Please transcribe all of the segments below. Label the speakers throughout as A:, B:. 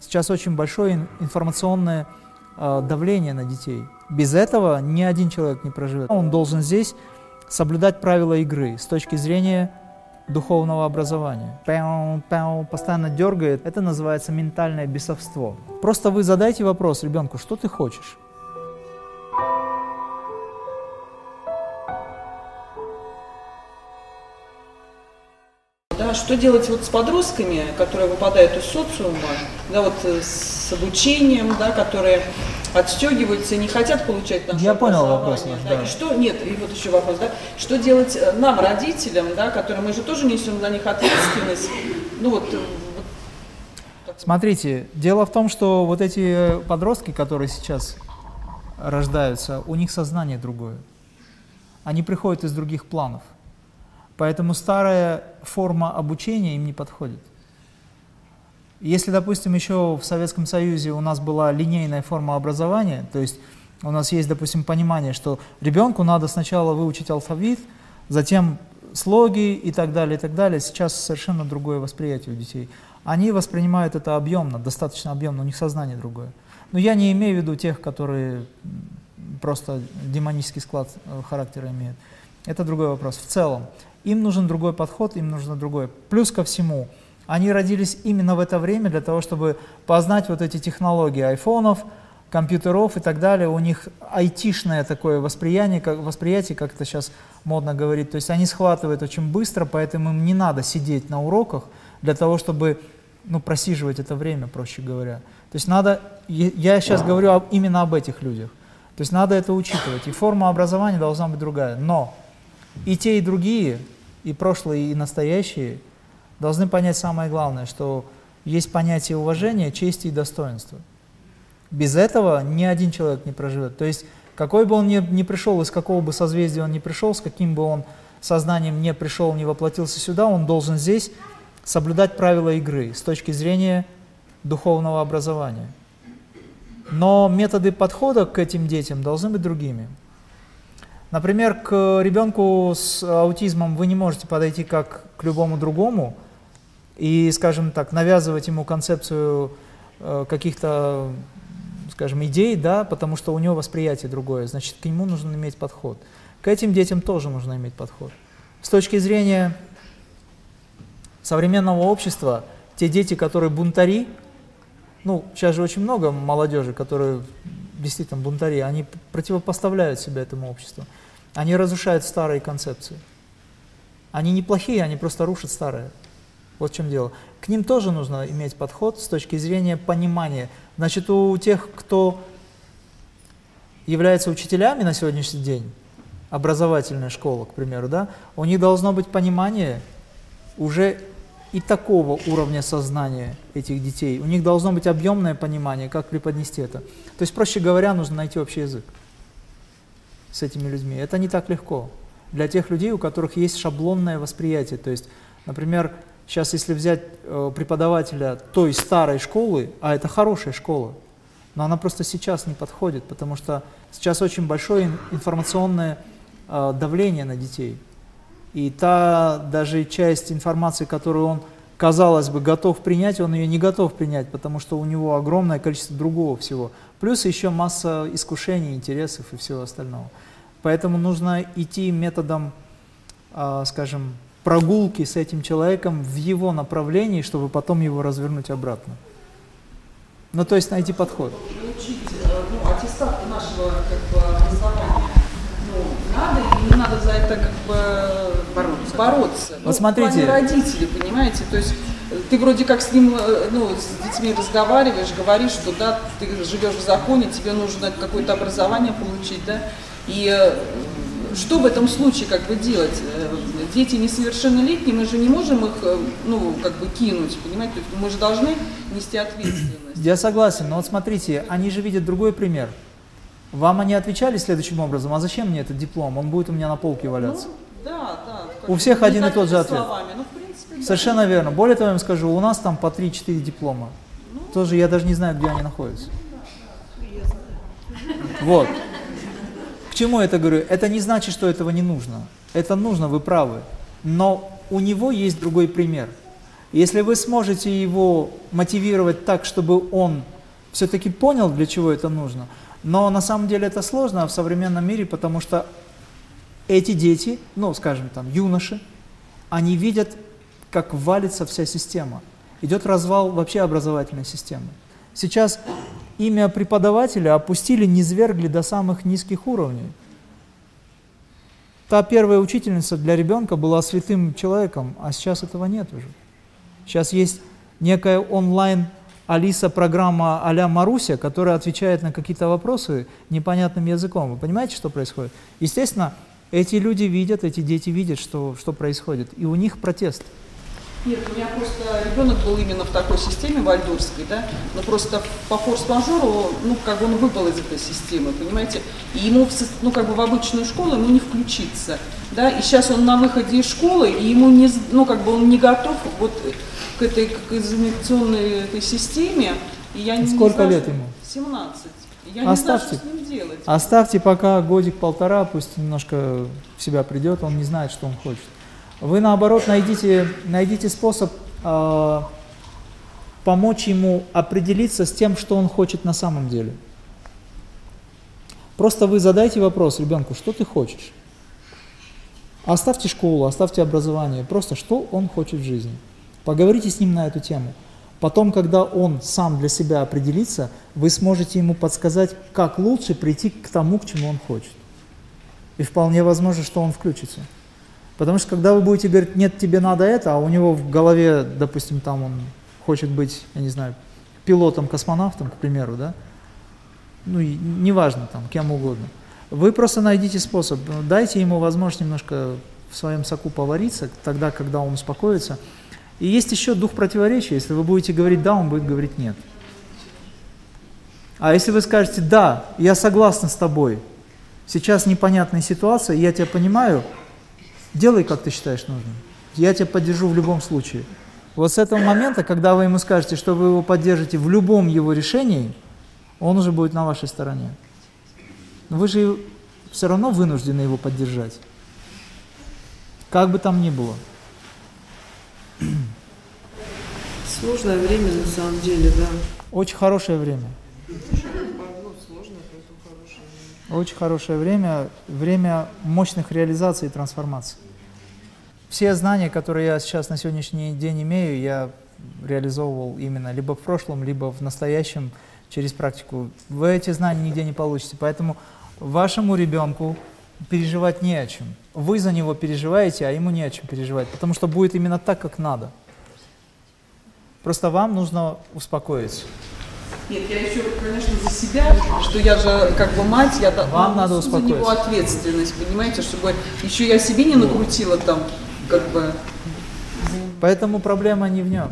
A: сейчас очень большое информационное э, давление на детей. Без этого ни один человек не проживет. Он должен здесь соблюдать правила игры с точки зрения духовного образования. Пяу, пяу, постоянно дергает. Это называется ментальное бесовство. Просто вы задайте вопрос ребенку, что ты хочешь?
B: Да, что делать вот с подростками, которые выпадают из социума, да, вот э, с обучением, да, которые отстегиваются, не хотят получать наше
A: Я понял вопрос
B: ваш,
A: да.
B: да. И что, нет, и вот еще вопрос, да, что делать э, нам, родителям, да, которые мы же тоже несем за них ответственность, ну э, вот
A: Смотрите, дело в том, что вот эти подростки, которые сейчас рождаются, у них сознание другое. Они приходят из других планов. Поэтому старая форма обучения им не подходит. Если, допустим, еще в Советском Союзе у нас была линейная форма образования, то есть у нас есть, допустим, понимание, что ребенку надо сначала выучить алфавит, затем слоги и так далее, и так далее. Сейчас совершенно другое восприятие у детей. Они воспринимают это объемно, достаточно объемно, у них сознание другое. Но я не имею в виду тех, которые просто демонический склад э, характера имеют. Это другой вопрос. В целом, им нужен другой подход, им нужно другое. Плюс ко всему, они родились именно в это время для того, чтобы познать вот эти технологии айфонов, компьютеров и так далее. У них айтишное такое восприятие, как, восприятие, как это сейчас модно говорить. То есть они схватывают очень быстро, поэтому им не надо сидеть на уроках для того, чтобы ну, просиживать это время, проще говоря. То есть надо, я сейчас говорю об, именно об этих людях. То есть надо это учитывать. И форма образования должна быть другая. Но и те, и другие и прошлые, и настоящие, должны понять самое главное, что есть понятие уважения, чести и достоинства. Без этого ни один человек не проживет. То есть, какой бы он ни, ни пришел, из какого бы созвездия он ни пришел, с каким бы он сознанием не пришел, не воплотился сюда, он должен здесь соблюдать правила игры с точки зрения духовного образования. Но методы подхода к этим детям должны быть другими. Например, к ребенку с аутизмом вы не можете подойти как к любому другому и, скажем так, навязывать ему концепцию э, каких-то, скажем, идей, да, потому что у него восприятие другое, значит, к нему нужно иметь подход. К этим детям тоже нужно иметь подход. С точки зрения современного общества, те дети, которые бунтари, ну, сейчас же очень много молодежи, которые действительно бунтари, они противопоставляют себя этому обществу. Они разрушают старые концепции. Они неплохие, они просто рушат старое. Вот в чем дело. К ним тоже нужно иметь подход с точки зрения понимания. Значит, у тех, кто является учителями на сегодняшний день, образовательная школа, к примеру, да, у них должно быть понимание уже и такого уровня сознания этих детей. У них должно быть объемное понимание, как преподнести это. То есть, проще говоря, нужно найти общий язык с этими людьми. Это не так легко. Для тех людей, у которых есть шаблонное восприятие. То есть, например, сейчас если взять э, преподавателя той старой школы, а это хорошая школа, но она просто сейчас не подходит, потому что сейчас очень большое информационное э, давление на детей. И та даже часть информации, которую он, казалось бы, готов принять, он ее не готов принять, потому что у него огромное количество другого всего. Плюс еще масса искушений, интересов и всего остального. Поэтому нужно идти методом, э, скажем, прогулки с этим человеком в его направлении, чтобы потом его развернуть обратно. Ну, то есть найти подход.
B: Получить ну, аттестат нашего как бы, образования надо или не надо за это как бы бороться? бороться.
A: Вот
B: ну,
A: смотрите.
B: В родители, понимаете, то есть ты вроде как с ним, ну, с детьми разговариваешь, говоришь, что да, ты живешь в законе, тебе нужно какое-то образование получить, да, и что в этом случае как бы делать? Дети несовершеннолетние, мы же не можем их, ну, как бы кинуть, понимаете? Мы же должны нести ответственность.
A: Я согласен, но вот смотрите, они же видят другой пример. Вам они отвечали следующим образом, а зачем мне этот диплом? Он будет у меня на полке валяться.
B: Ну, да, да.
A: У всех один и тот же ответ.
B: Словами, ну, принципе,
A: Совершенно
B: да.
A: верно. Более того, я вам скажу, у нас там по 3-4 диплома.
B: Ну.
A: Тоже я даже не знаю, где они находятся. Вот. К чему я это говорю? Это не значит, что этого не нужно. Это нужно, вы правы. Но у него есть другой пример. Если вы сможете его мотивировать так, чтобы он все-таки понял, для чего это нужно, но на самом деле это сложно в современном мире, потому что эти дети, ну, скажем там, юноши, они видят, как валится вся система. Идет развал вообще образовательной системы. Сейчас имя преподавателя опустили, низвергли до самых низких уровней. Та первая учительница для ребенка была святым человеком, а сейчас этого нет уже. Сейчас есть некая онлайн Алиса-программа а-ля Маруся, которая отвечает на какие-то вопросы непонятным языком. Вы понимаете, что происходит? Естественно, эти люди видят, эти дети видят, что, что происходит, и у них протест.
B: Нет, у меня просто ребенок был именно в такой системе вальдорской, да, но просто по форс-мажору, ну, как бы он выпал из этой системы, понимаете, и ему, ну, как бы в обычную школу ему не включиться, да, и сейчас он на выходе из школы, и ему не, ну, как бы он не готов вот к этой к экзаменационной этой системе, и я не
A: Сколько
B: знаю,
A: лет ему?
B: 17. Я
A: Оставьте.
B: не знаю, что с ним делать.
A: Оставьте пока годик-полтора, пусть немножко в себя придет, он не знает, что он хочет. Вы, наоборот, найдите, найдите способ э, помочь ему определиться с тем, что он хочет на самом деле. Просто вы задайте вопрос ребенку, что ты хочешь? Оставьте школу, оставьте образование, просто что он хочет в жизни. Поговорите с ним на эту тему. Потом, когда он сам для себя определится, вы сможете ему подсказать, как лучше прийти к тому, к чему он хочет. И вполне возможно, что он включится. Потому что когда вы будете говорить, нет, тебе надо это, а у него в голове, допустим, там он хочет быть, я не знаю, пилотом-космонавтом, к примеру, да, ну, неважно, там, кем угодно. Вы просто найдите способ, дайте ему возможность немножко в своем соку повариться, тогда, когда он успокоится. И есть еще дух противоречия, если вы будете говорить «да», он будет говорить «нет». А если вы скажете «да, я согласна с тобой, сейчас непонятная ситуация, я тебя понимаю, делай, как ты считаешь нужным, я тебя поддержу в любом случае». Вот с этого момента, когда вы ему скажете, что вы его поддержите в любом его решении, он уже будет на вашей стороне. Но вы же все равно вынуждены его поддержать. Как бы там ни было.
C: Сложное время на самом деле, да.
A: Очень хорошее время. Очень хорошее время, время мощных реализаций и трансформаций. Все знания, которые я сейчас на сегодняшний день имею, я реализовывал именно либо в прошлом, либо в настоящем через практику. Вы эти знания нигде не получите, поэтому вашему ребенку переживать не о чем. Вы за него переживаете, а ему не о чем переживать, потому что будет именно так, как надо. Просто вам нужно успокоиться.
B: Нет, я еще, конечно, за себя, что я же как бы мать, я
A: Вам надо
B: несу за него
A: успокоиться.
B: ответственность, понимаете, чтобы еще я себе не накрутила там, как бы.
A: Поэтому проблема не в нем.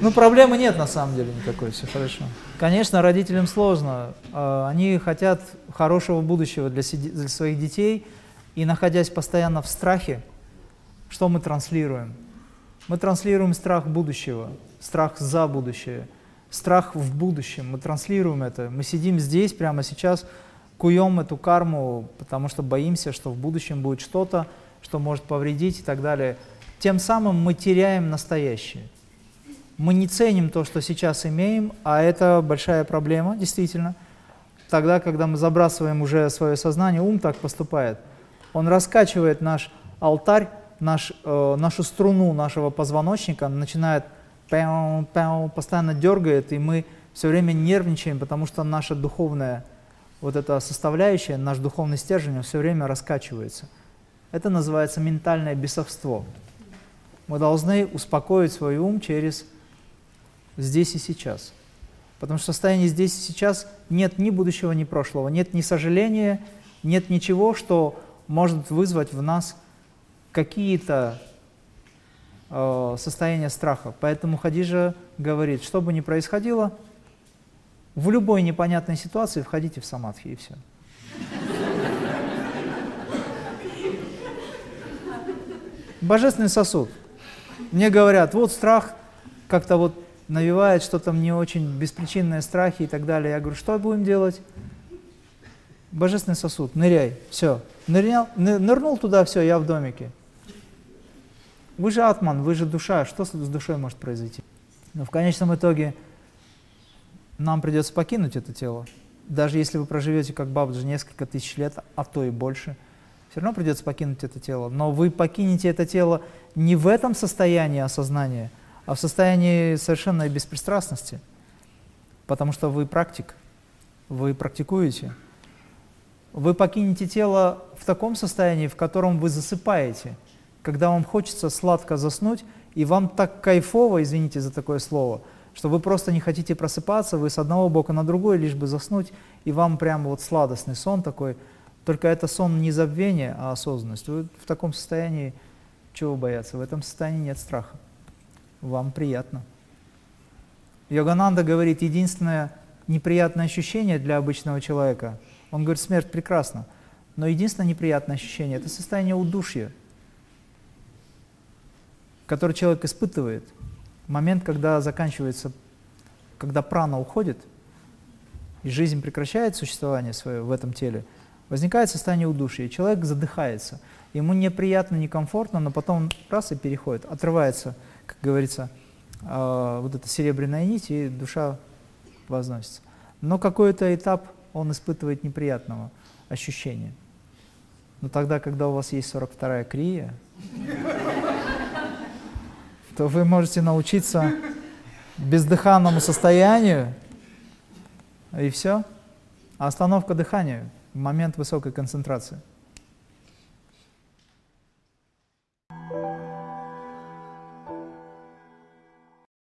A: Ну, проблемы нет на самом деле никакой, все хорошо. Конечно, родителям сложно. э, Они хотят хорошего будущего для, для своих детей, и находясь постоянно в страхе, что мы транслируем? Мы транслируем страх будущего, страх за будущее, страх в будущем. Мы транслируем это. Мы сидим здесь прямо сейчас, куем эту карму, потому что боимся, что в будущем будет что-то, что может повредить и так далее. Тем самым мы теряем настоящее. Мы не ценим то, что сейчас имеем, а это большая проблема, действительно. Тогда, когда мы забрасываем уже свое сознание, ум так поступает. Он раскачивает наш алтарь, наш, э, нашу струну нашего позвоночника, начинает пяу, пяу, постоянно дергает, и мы все время нервничаем, потому что наша духовная вот эта составляющая, наш духовный стержень, все время раскачивается. Это называется ментальное бесовство. Мы должны успокоить свой ум через здесь и сейчас. Потому что в состоянии здесь и сейчас нет ни будущего, ни прошлого, нет ни сожаления, нет ничего, что может вызвать в нас какие-то э, состояния страха. Поэтому Хадижа говорит, что бы ни происходило, в любой непонятной ситуации входите в самадхи и все. Божественный сосуд. Мне говорят, вот страх как-то вот навевает что-то мне очень беспричинные страхи и так далее. Я говорю, что будем делать? Божественный сосуд, ныряй, все. Нырял, нырнул туда, все, я в домике. Вы же атман, вы же душа, что с душой может произойти? Но в конечном итоге нам придется покинуть это тело. Даже если вы проживете как Бабаджи несколько тысяч лет, а то и больше, все равно придется покинуть это тело. Но вы покинете это тело не в этом состоянии осознания, а в состоянии совершенной беспристрастности, потому что вы практик, вы практикуете. Вы покинете тело в таком состоянии, в котором вы засыпаете, когда вам хочется сладко заснуть, и вам так кайфово, извините за такое слово, что вы просто не хотите просыпаться, вы с одного бока на другой, лишь бы заснуть, и вам прямо вот сладостный сон такой, только это сон не забвения, а осознанность. Вы в таком состоянии, чего бояться? В этом состоянии нет страха. Вам приятно. Йогананда говорит, единственное неприятное ощущение для обычного человека, он говорит, смерть прекрасна, но единственное неприятное ощущение – это состояние удушья, которое человек испытывает – момент, когда заканчивается, когда прана уходит, и жизнь прекращает существование свое в этом теле, возникает состояние удушья, человек задыхается. Ему неприятно, некомфортно, но потом раз и переходит, отрывается, как говорится, э, вот эта серебряная нить, и душа возносится. Но какой-то этап он испытывает неприятного ощущения. Но тогда, когда у вас есть 42-я крия, то вы можете научиться бездыханному состоянию, и все. А остановка дыхания – момент высокой концентрации –